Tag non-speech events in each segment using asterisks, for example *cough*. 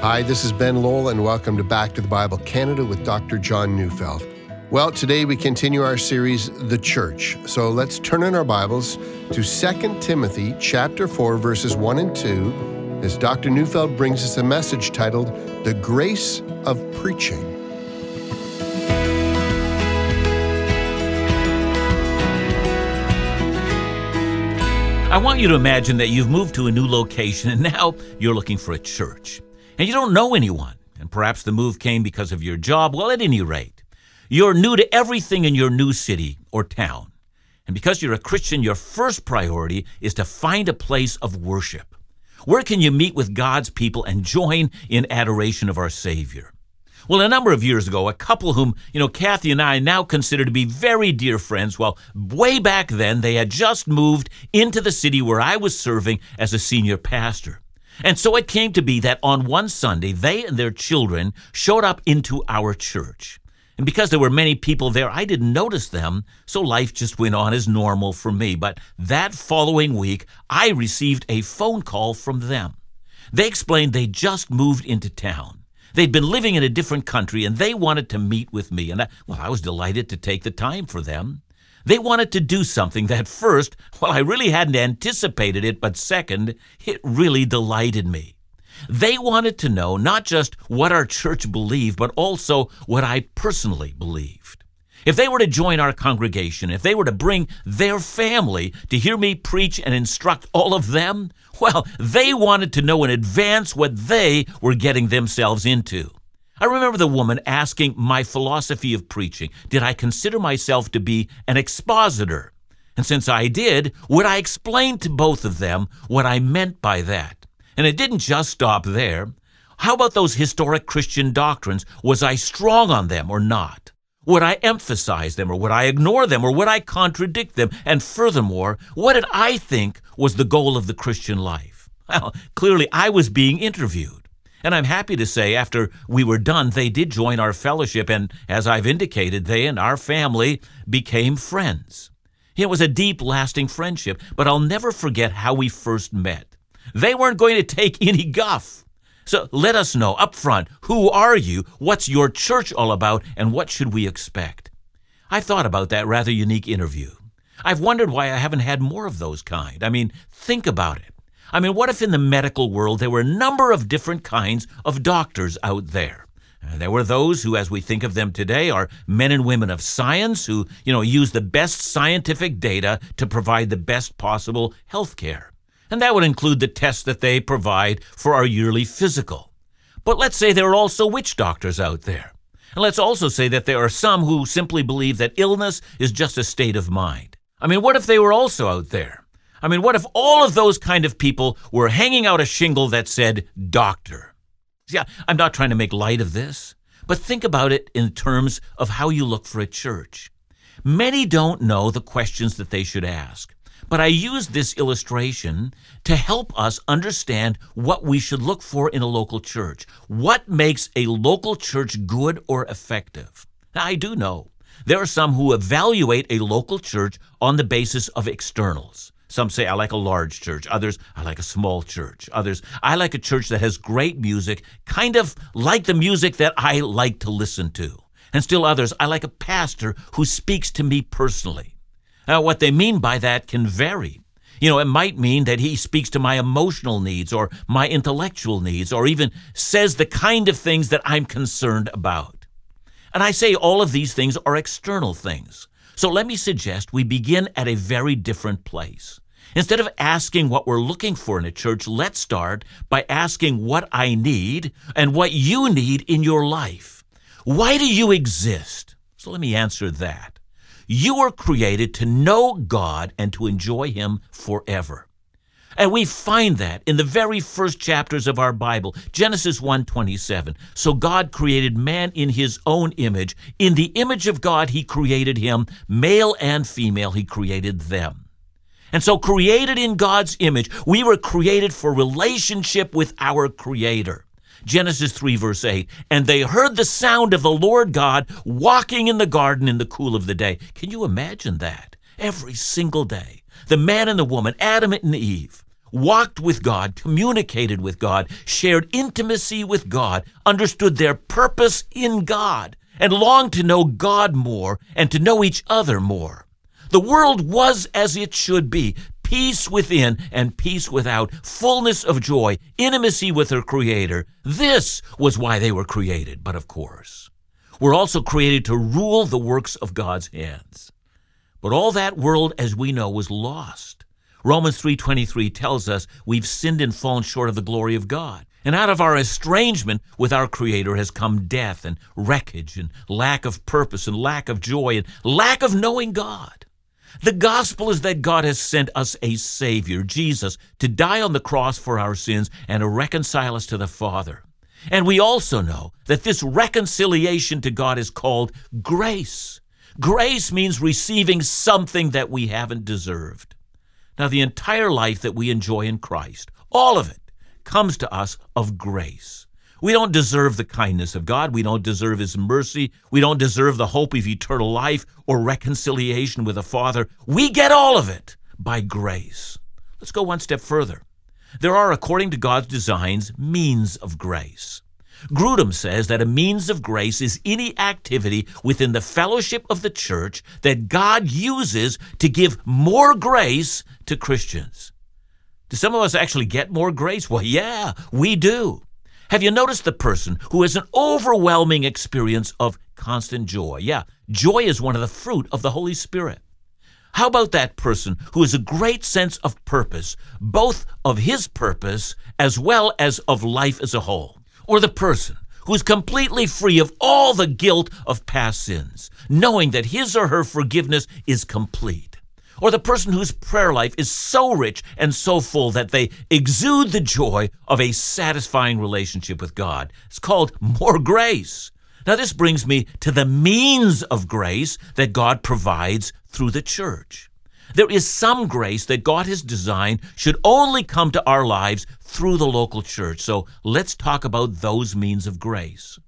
Hi, this is Ben Lowell, and welcome to Back to the Bible Canada with Dr. John Neufeld. Well, today we continue our series, The Church. So let's turn in our Bibles to 2 Timothy chapter 4, verses 1 and 2, as Dr. Neufeld brings us a message titled, The Grace of Preaching. I want you to imagine that you've moved to a new location and now you're looking for a church. And you don't know anyone. And perhaps the move came because of your job. Well, at any rate, you're new to everything in your new city or town. And because you're a Christian, your first priority is to find a place of worship. Where can you meet with God's people and join in adoration of our Savior? Well, a number of years ago, a couple whom, you know, Kathy and I now consider to be very dear friends, well, way back then, they had just moved into the city where I was serving as a senior pastor. And so it came to be that on one Sunday, they and their children showed up into our church. And because there were many people there, I didn't notice them, so life just went on as normal for me. But that following week, I received a phone call from them. They explained they just moved into town. They'd been living in a different country and they wanted to meet with me. And I, well, I was delighted to take the time for them. They wanted to do something that first, well, I really hadn't anticipated it, but second, it really delighted me. They wanted to know not just what our church believed, but also what I personally believed. If they were to join our congregation, if they were to bring their family to hear me preach and instruct all of them, well, they wanted to know in advance what they were getting themselves into. I remember the woman asking my philosophy of preaching. Did I consider myself to be an expositor? And since I did, would I explain to both of them what I meant by that? And it didn't just stop there. How about those historic Christian doctrines? Was I strong on them or not? Would I emphasize them or would I ignore them or would I contradict them? And furthermore, what did I think was the goal of the Christian life? Well, clearly I was being interviewed. And I'm happy to say, after we were done, they did join our fellowship, and as I've indicated, they and our family became friends. It was a deep, lasting friendship, but I'll never forget how we first met. They weren't going to take *laughs* any guff. So let us know up front who are you, what's your church all about, and what should we expect? I've thought about that rather unique interview. I've wondered why I haven't had more of those kind. I mean, think about it. I mean, what if in the medical world there were a number of different kinds of doctors out there? Uh, there were those who, as we think of them today, are men and women of science who, you know, use the best scientific data to provide the best possible health care and that would include the tests that they provide for our yearly physical. But let's say there are also witch doctors out there. And let's also say that there are some who simply believe that illness is just a state of mind. I mean, what if they were also out there? I mean, what if all of those kind of people were hanging out a shingle that said doctor? See, I'm not trying to make light of this, but think about it in terms of how you look for a church. Many don't know the questions that they should ask. But I use this illustration to help us understand what we should look for in a local church. What makes a local church good or effective? Now, I do know there are some who evaluate a local church on the basis of externals. Some say, I like a large church. Others, I like a small church. Others, I like a church that has great music, kind of like the music that I like to listen to. And still others, I like a pastor who speaks to me personally. Now, what they mean by that can vary. You know, it might mean that he speaks to my emotional needs or my intellectual needs or even says the kind of things that I'm concerned about. And I say all of these things are external things. So let me suggest we begin at a very different place. Instead of asking what we're looking for in a church, let's start by asking what I need and what you need in your life. Why do you exist? So let me answer that. You were created to know God and to enjoy Him forever. And we find that in the very first chapters of our Bible, Genesis 1:27. So God created man in his own image, in the image of God he created him, male and female he created them. And so created in God's image, we were created for relationship with our creator. Genesis 3, verse 8. And they heard the sound of the Lord God walking in the garden in the cool of the day. Can you imagine that? Every single day. The man and the woman, Adam and Eve, walked with God, communicated with God, shared intimacy with God, understood their purpose in God, and longed to know God more and to know each other more. The world was as it should be peace within and peace without, fullness of joy, intimacy with their Creator. This was why they were created. But of course, we're also created to rule the works of God's hands. But all that world, as we know, was lost. Romans 3:23 tells us we've sinned and fallen short of the glory of God. And out of our estrangement with our Creator has come death and wreckage and lack of purpose and lack of joy and lack of knowing God. The gospel is that God has sent us a Savior, Jesus, to die on the cross for our sins and to reconcile us to the Father. And we also know that this reconciliation to God is called grace. Grace means receiving something that we haven't deserved. Now, the entire life that we enjoy in Christ, all of it, comes to us of grace. We don't deserve the kindness of God. We don't deserve His mercy. We don't deserve the hope of eternal life or reconciliation with the Father. We get all of it by grace. Let's go one step further. There are, according to God's designs, means of grace. Grudem says that a means of grace is any activity within the fellowship of the church that God uses to give more grace to Christians. Do some of us actually get more grace? Well, yeah, we do. Have you noticed the person who has an overwhelming experience of constant joy? Yeah, joy is one of the fruit of the Holy Spirit. How about that person who has a great sense of purpose, both of his purpose as well as of life as a whole? Or the person who is completely free of all the guilt of past sins, knowing that his or her forgiveness is complete? Or the person whose prayer life is so rich and so full that they exude the joy of a satisfying relationship with God. It's called more grace. Now, this brings me to the means of grace that God provides through the church. There is some grace that God has designed should only come to our lives through the local church. So let's talk about those means of grace.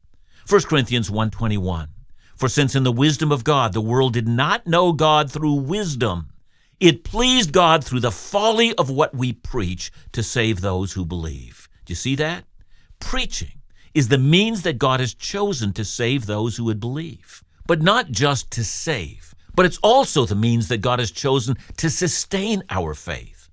1 Corinthians 1:21 For since in the wisdom of God the world did not know God through wisdom, it pleased God through the folly of what we preach to save those who believe. Do you see that? Preaching is the means that God has chosen to save those who would believe. But not just to save, but it's also the means that God has chosen to sustain our faith.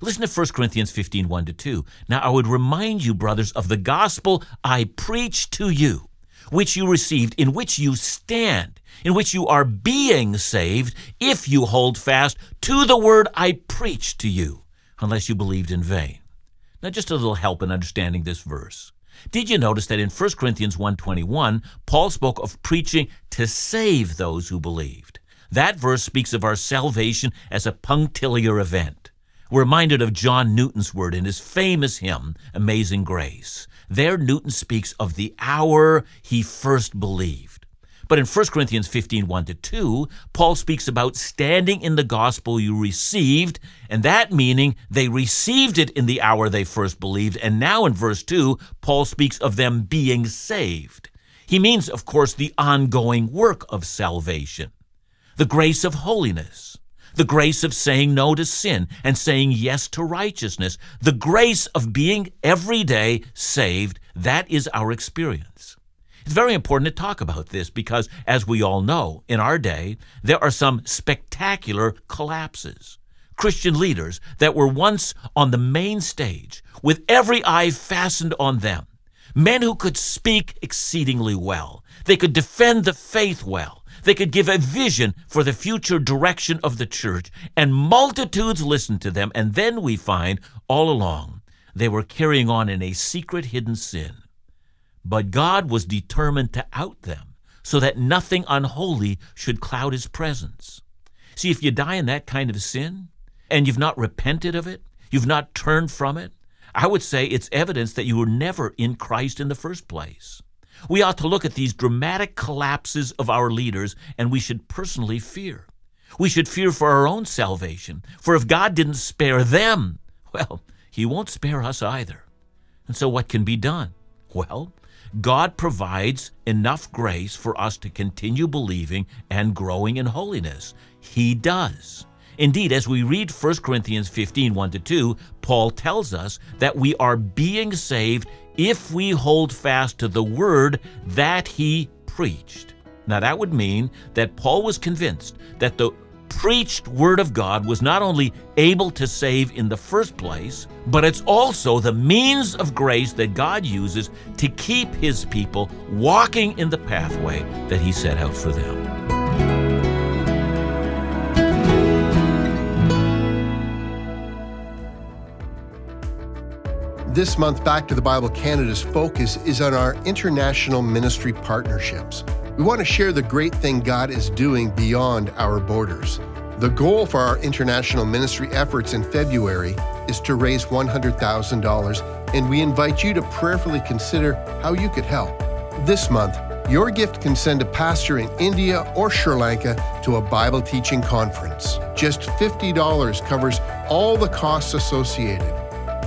Listen to 1 Corinthians 15 1 to 2. Now I would remind you, brothers, of the gospel I preach to you which you received, in which you stand, in which you are being saved, if you hold fast to the word I preached to you, unless you believed in vain. Now just a little help in understanding this verse. Did you notice that in 1 Corinthians 1:21, Paul spoke of preaching to save those who believed? That verse speaks of our salvation as a punctiliar event. We're reminded of John Newton's word in his famous hymn, Amazing Grace. There, Newton speaks of the hour he first believed. But in 1 Corinthians 15 1 to 2, Paul speaks about standing in the gospel you received, and that meaning they received it in the hour they first believed. And now in verse 2, Paul speaks of them being saved. He means, of course, the ongoing work of salvation, the grace of holiness, the grace of saying no to sin and saying yes to righteousness, the grace of being every day saved. That is our experience. It's very important to talk about this because, as we all know, in our day, there are some spectacular collapses. Christian leaders that were once on the main stage with every eye fastened on them, men who could speak exceedingly well, they could defend the faith well, they could give a vision for the future direction of the church, and multitudes listened to them. And then we find all along they were carrying on in a secret hidden sin. But God was determined to out them so that nothing unholy should cloud his presence. See, if you die in that kind of sin and you've not repented of it, you've not turned from it, I would say it's evidence that you were never in Christ in the first place. We ought to look at these dramatic collapses of our leaders, and we should personally fear. We should fear for our own salvation, for if God didn't spare them, well, He won't spare us either. And so, what can be done? Well, God provides enough grace for us to continue believing and growing in holiness. He does. Indeed, as we read 1 Corinthians 15 1 2, Paul tells us that we are being saved if we hold fast to the word that he preached. Now, that would mean that Paul was convinced that the preached Word of God was not only able to save in the first place, but it's also the means of grace that God uses to keep His people walking in the pathway that He set out for them. This month, Back to the Bible Canada's focus is on our international ministry partnerships. We want to share the great thing God is doing beyond our borders. The goal for our international ministry efforts in February is to raise $100,000, and we invite you to prayerfully consider how you could help. This month, your gift can send a pastor in India or Sri Lanka to a Bible teaching conference. Just $50 covers all the costs associated.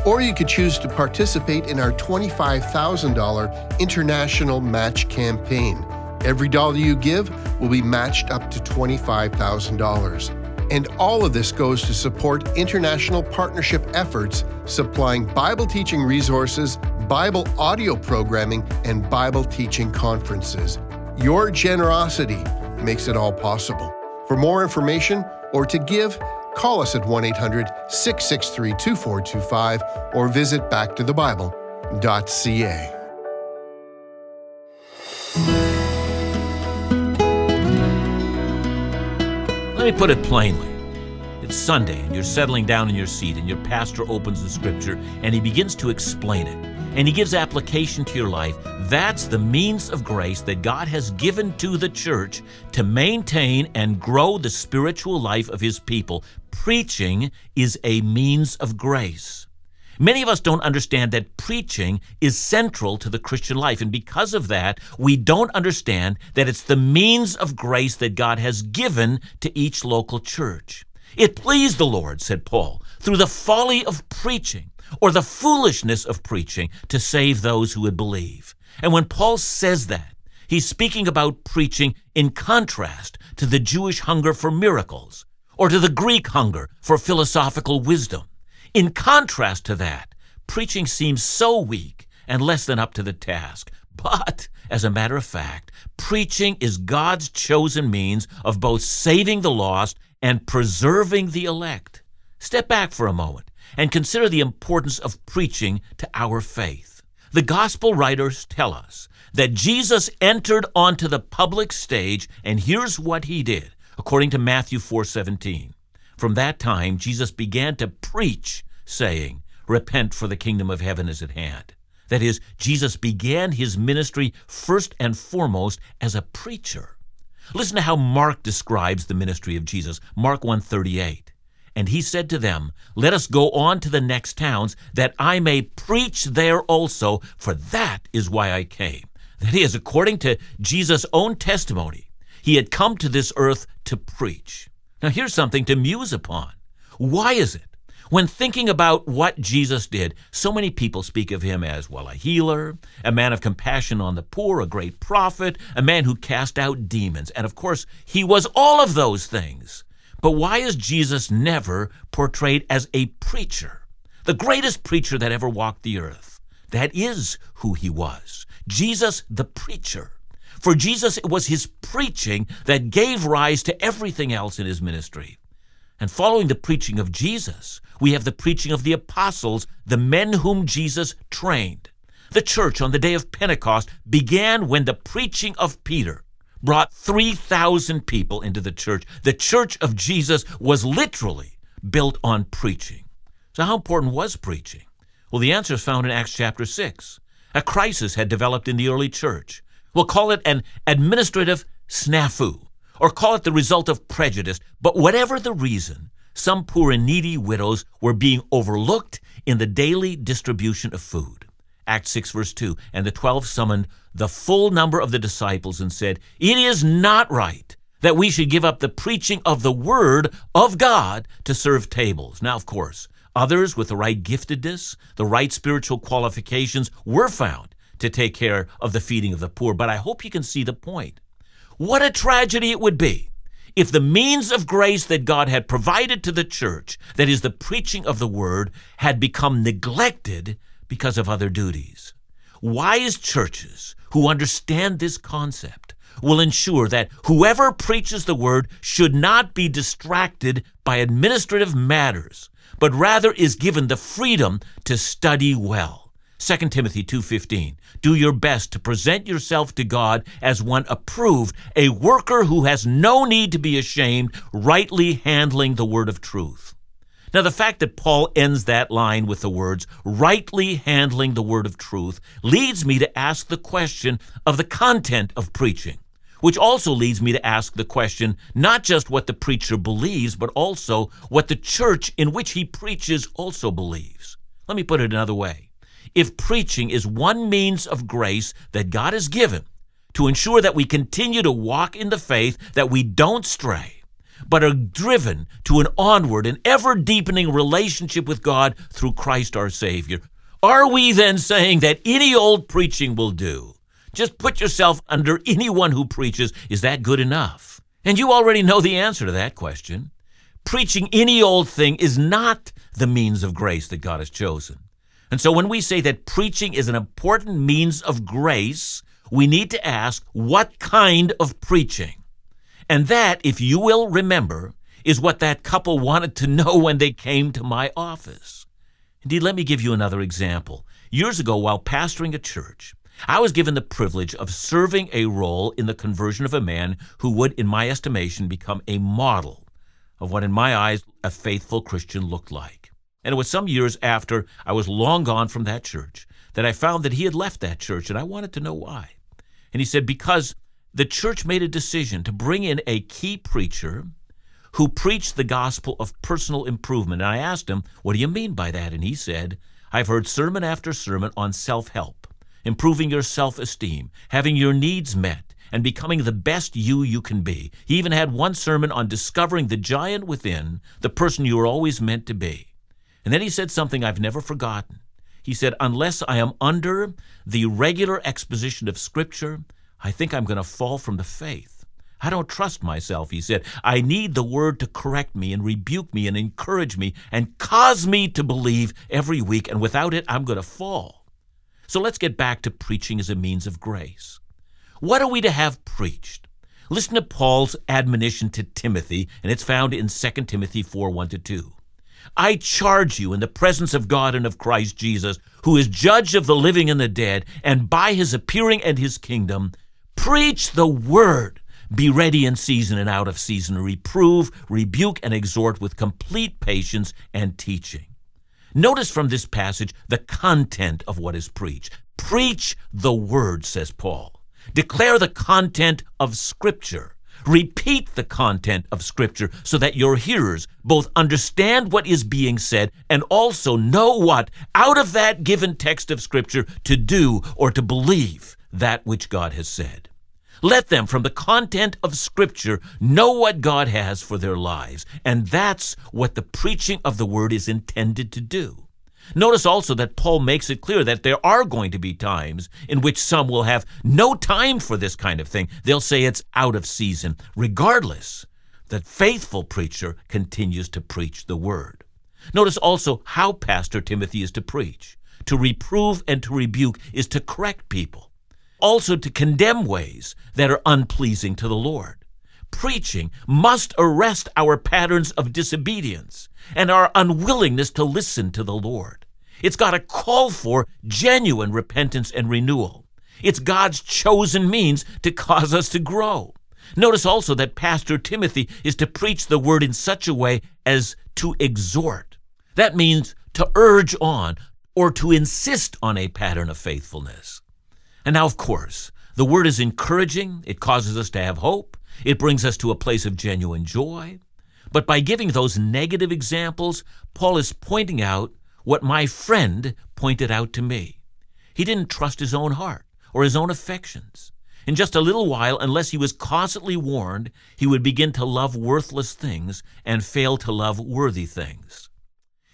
Or you could choose to participate in our $25,000 international match campaign. Every dollar you give will be matched up to $25,000. And all of this goes to support international partnership efforts supplying Bible teaching resources, Bible audio programming, and Bible teaching conferences. Your generosity makes it all possible. For more information or to give, call us at 1 800 663 2425 or visit backtothebible.ca. Let me put it plainly. It's Sunday, and you're settling down in your seat, and your pastor opens the scripture and he begins to explain it. And he gives application to your life. That's the means of grace that God has given to the church to maintain and grow the spiritual life of his people. Preaching is a means of grace. Many of us don't understand that preaching is central to the Christian life, and because of that, we don't understand that it's the means of grace that God has given to each local church. It pleased the Lord, said Paul, through the folly of preaching or the foolishness of preaching to save those who would believe. And when Paul says that, he's speaking about preaching in contrast to the Jewish hunger for miracles or to the Greek hunger for philosophical wisdom. In contrast to that, preaching seems so weak and less than up to the task. But, as a matter of fact, preaching is God's chosen means of both saving the lost and preserving the elect. Step back for a moment and consider the importance of preaching to our faith. The gospel writers tell us that Jesus entered onto the public stage and here's what he did according to Matthew 4:17. From that time, Jesus began to preach, saying, Repent, for the kingdom of heaven is at hand. That is, Jesus began his ministry first and foremost as a preacher. Listen to how Mark describes the ministry of Jesus. Mark 138. And he said to them, Let us go on to the next towns, that I may preach there also, for that is why I came. That is, according to Jesus' own testimony, he had come to this earth to preach. Now, here's something to muse upon. Why is it? When thinking about what Jesus did, so many people speak of him as, well, a healer, a man of compassion on the poor, a great prophet, a man who cast out demons. And of course, he was all of those things. But why is Jesus never portrayed as a preacher? The greatest preacher that ever walked the earth. That is who he was. Jesus the preacher. For Jesus, it was his preaching that gave rise to everything else in his ministry. And following the preaching of Jesus, we have the preaching of the apostles, the men whom Jesus trained. The church on the day of Pentecost began when the preaching of Peter brought 3,000 people into the church. The church of Jesus was literally built on preaching. So, how important was preaching? Well, the answer is found in Acts chapter 6. A crisis had developed in the early church. We'll call it an administrative snafu, or call it the result of prejudice. But whatever the reason, some poor and needy widows were being overlooked in the daily distribution of food. Acts 6, verse 2 And the twelve summoned the full number of the disciples and said, It is not right that we should give up the preaching of the Word of God to serve tables. Now, of course, others with the right giftedness, the right spiritual qualifications were found to take care of the feeding of the poor, but I hope you can see the point. What a tragedy it would be if the means of grace that God had provided to the church, that is, the preaching of the word, had become neglected because of other duties. Wise churches who understand this concept will ensure that whoever preaches the word should not be distracted by administrative matters, but rather is given the freedom to study well. 2 Timothy 2:15 Do your best to present yourself to God as one approved, a worker who has no need to be ashamed, rightly handling the word of truth. Now the fact that Paul ends that line with the words rightly handling the word of truth leads me to ask the question of the content of preaching, which also leads me to ask the question not just what the preacher believes, but also what the church in which he preaches also believes. Let me put it another way if preaching is one means of grace that God has given to ensure that we continue to walk in the faith, that we don't stray, but are driven to an onward and ever deepening relationship with God through Christ our Savior, are we then saying that any old preaching will do? Just put yourself under anyone who preaches. Is that good enough? And you already know the answer to that question. Preaching any old thing is not the means of grace that God has chosen. And so when we say that preaching is an important means of grace, we need to ask what kind of preaching? And that, if you will remember, is what that couple wanted to know when they came to my office. Indeed, let me give you another example. Years ago, while pastoring a church, I was given the privilege of serving a role in the conversion of a man who would, in my estimation, become a model of what, in my eyes, a faithful Christian looked like. And it was some years after I was long gone from that church that I found that he had left that church, and I wanted to know why. And he said, Because the church made a decision to bring in a key preacher who preached the gospel of personal improvement. And I asked him, What do you mean by that? And he said, I've heard sermon after sermon on self help, improving your self esteem, having your needs met, and becoming the best you you can be. He even had one sermon on discovering the giant within, the person you were always meant to be. And then he said something I've never forgotten. He said, Unless I am under the regular exposition of Scripture, I think I'm going to fall from the faith. I don't trust myself, he said. I need the Word to correct me and rebuke me and encourage me and cause me to believe every week, and without it, I'm going to fall. So let's get back to preaching as a means of grace. What are we to have preached? Listen to Paul's admonition to Timothy, and it's found in 2 Timothy 4 1 2. I charge you in the presence of God and of Christ Jesus, who is judge of the living and the dead, and by his appearing and his kingdom, preach the word. Be ready in season and out of season, reprove, rebuke, and exhort with complete patience and teaching. Notice from this passage the content of what is preached. Preach the word, says Paul. Declare the content of Scripture. Repeat the content of Scripture so that your hearers both understand what is being said and also know what, out of that given text of Scripture, to do or to believe that which God has said. Let them, from the content of Scripture, know what God has for their lives. And that's what the preaching of the Word is intended to do. Notice also that Paul makes it clear that there are going to be times in which some will have no time for this kind of thing. They'll say it's out of season. Regardless, the faithful preacher continues to preach the word. Notice also how Pastor Timothy is to preach. To reprove and to rebuke is to correct people, also to condemn ways that are unpleasing to the Lord preaching must arrest our patterns of disobedience and our unwillingness to listen to the Lord. It's got to call for genuine repentance and renewal. It's God's chosen means to cause us to grow. Notice also that Pastor Timothy is to preach the word in such a way as to exhort. That means to urge on or to insist on a pattern of faithfulness. And now, of course, the word is encouraging, it causes us to have hope, it brings us to a place of genuine joy. But by giving those negative examples, Paul is pointing out what my friend pointed out to me. He didn't trust his own heart or his own affections. In just a little while, unless he was constantly warned, he would begin to love worthless things and fail to love worthy things.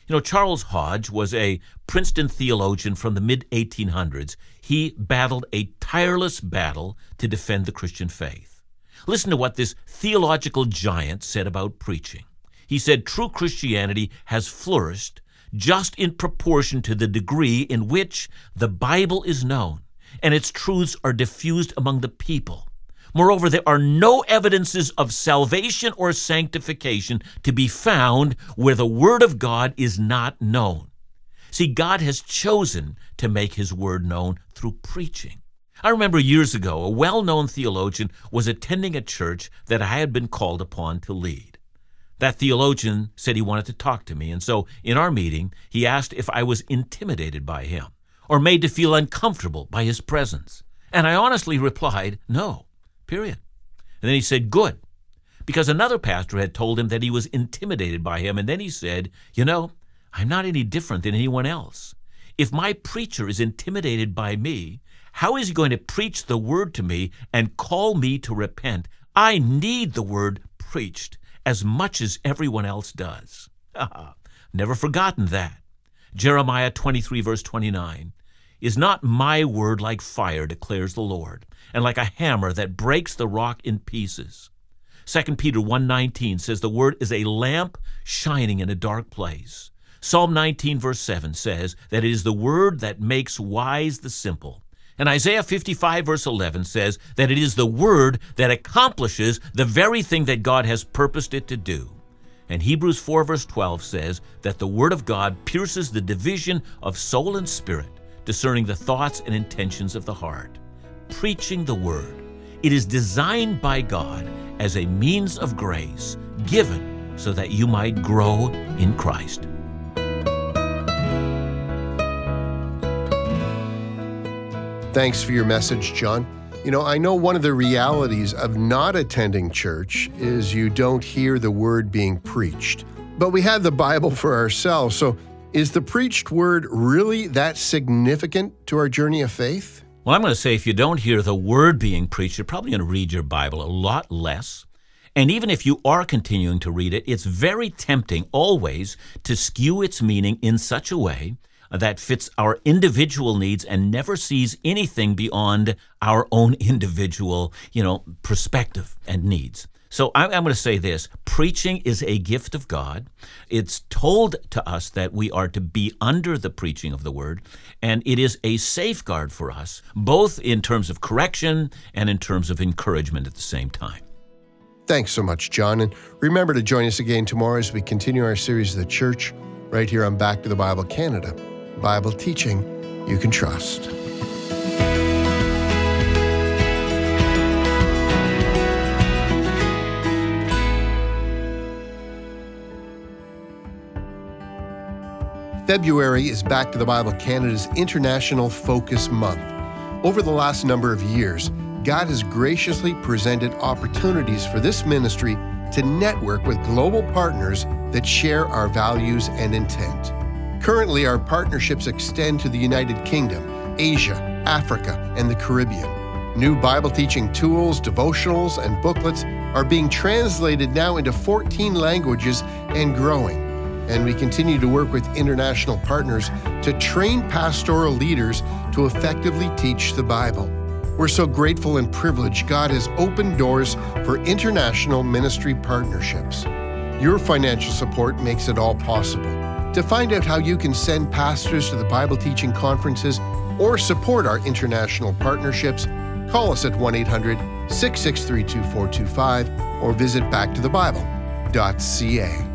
You know, Charles Hodge was a Princeton theologian from the mid 1800s. He battled a tireless battle to defend the Christian faith. Listen to what this theological giant said about preaching. He said true Christianity has flourished just in proportion to the degree in which the Bible is known and its truths are diffused among the people. Moreover, there are no evidences of salvation or sanctification to be found where the Word of God is not known. See, God has chosen to make His Word known through preaching. I remember years ago, a well known theologian was attending a church that I had been called upon to lead. That theologian said he wanted to talk to me, and so in our meeting, he asked if I was intimidated by him or made to feel uncomfortable by his presence. And I honestly replied, no, period. And then he said, good, because another pastor had told him that he was intimidated by him. And then he said, you know, I'm not any different than anyone else. If my preacher is intimidated by me, how is he going to preach the word to me and call me to repent? I need the word preached as much as everyone else does. *laughs* Never forgotten that. Jeremiah 23, verse 29. Is not my word like fire, declares the Lord, and like a hammer that breaks the rock in pieces? 2 Peter 1:19 says the word is a lamp shining in a dark place. Psalm 19 verse 7 says that it is the word that makes wise the simple. And Isaiah 55, verse 11 says that it is the Word that accomplishes the very thing that God has purposed it to do. And Hebrews 4, verse 12 says that the Word of God pierces the division of soul and spirit, discerning the thoughts and intentions of the heart. Preaching the Word. It is designed by God as a means of grace given so that you might grow in Christ. Thanks for your message, John. You know, I know one of the realities of not attending church is you don't hear the word being preached. But we have the Bible for ourselves, so is the preached word really that significant to our journey of faith? Well, I'm going to say if you don't hear the word being preached, you're probably going to read your Bible a lot less. And even if you are continuing to read it, it's very tempting always to skew its meaning in such a way that fits our individual needs and never sees anything beyond our own *laughs* individual, you know, perspective and needs. So I'm, going to say this preaching is a gift of God. It's told to us that we are to be under the preaching of the word, and it is a safeguard for us, both in terms of correction and in terms of encouragement at the same time. Thanks so much, John. And remember to join us again tomorrow as we continue our series of the church right here on Back to the Bible Canada. Bible teaching you can trust. February is Back to the Bible Canada's International Focus Month. Over the last number of years, God has graciously presented opportunities for this ministry to network with global partners that share our values and intent. Currently, our partnerships extend to the United Kingdom, Asia, Africa, and the Caribbean. New Bible teaching tools, devotionals, and booklets are being translated now into 14 languages and growing. And we continue to work with international partners to train pastoral leaders to effectively teach the Bible. We're so grateful and privileged God has opened doors for international ministry partnerships. Your financial support makes it all possible. To find out how you can send pastors to the Bible teaching conferences or support our international partnerships, call us at 1 800 663 2425 or visit backtothebible.ca.